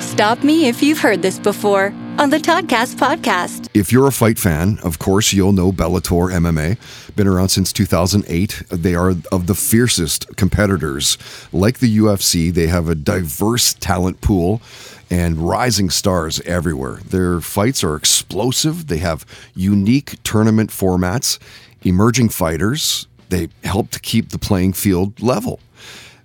stop me if you've heard this before on the Toddcast podcast. If you're a fight fan, of course, you'll know Bellator MMA. Been around since 2008. They are of the fiercest competitors. Like the UFC, they have a diverse talent pool and rising stars everywhere. Their fights are explosive. They have unique tournament formats, emerging fighters. They help to keep the playing field level.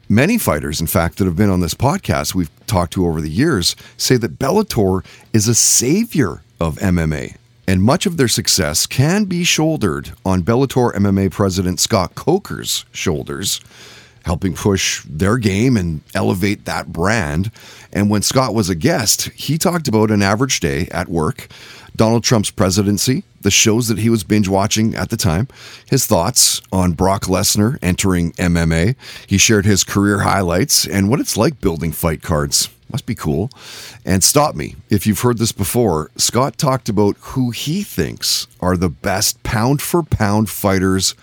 Many fighters, in fact, that have been on this podcast we've talked to over the years say that Bellator is a savior of MMA. And much of their success can be shouldered on Bellator MMA president Scott Coker's shoulders, helping push their game and elevate that brand. And when Scott was a guest, he talked about an average day at work, Donald Trump's presidency, the shows that he was binge watching at the time, his thoughts on Brock Lesnar entering MMA. He shared his career highlights and what it's like building fight cards. Must be cool. And stop me if you've heard this before. Scott talked about who he thinks are the best pound for pound fighters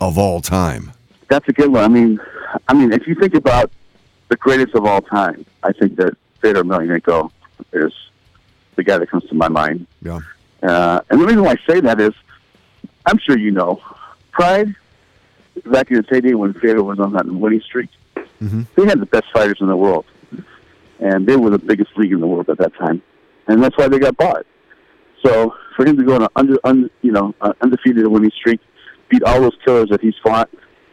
of all time. That's a good one. I mean, I mean, if you think about the greatest of all time, I think that Fedor Emelianenko is the guy that comes to my mind. Yeah. Uh, and the reason why I say that is, I'm sure you know, Pride, back in the heyday when Fedor was on that winning streak, Mhm. they had the best fighters in the world. And they were the biggest league in the world at that time. And that's why they got bought. So for him to go on an under, under, you know, uh, undefeated winning streak, beat all those killers that he's fought,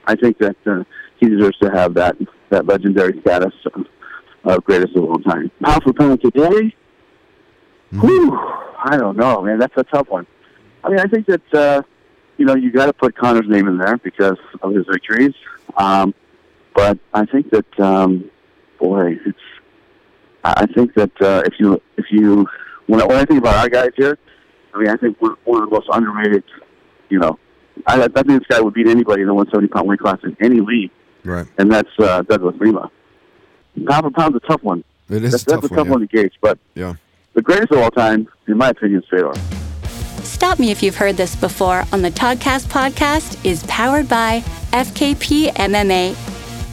I think that uh, he deserves to have that that legendary status of, greatest of all time. Pound for pound today, whew, I don't know, man. That's a tough one. I mean, I think that uh, you know you got to put Conor's name in there because of his victories. Um, but I think that um, boy, it's. I I think that uh, if you if you when I, when I think about our guys here, I mean, I think we're one of the most underrated. You know, I, I think this guy would beat anybody in the 170 pound weight class in any league, Right. and that's uh, Douglas Lima. Pound for pound's a tough one. It is That's, a tough that's a one, yeah. one to gauge, but Yeah. the greatest of all time, in my opinion, is Fedor. Stop me if you've heard this before on the Toddcast podcast is powered by FKP MMA,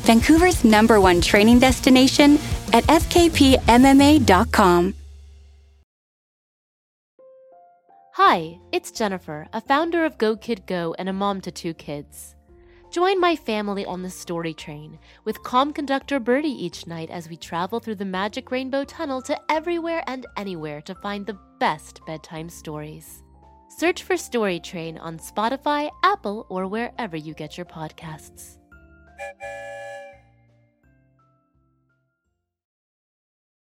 Vancouver's number one training destination at fkpmma.com. Hi, it's Jennifer, a founder of Go Kid Go and a mom to two kids. Join my family on the story train with calm conductor Birdie each night as we travel through the magic rainbow tunnel to everywhere and anywhere to find the best bedtime stories. Search for Story Train on Spotify, Apple, or wherever you get your podcasts.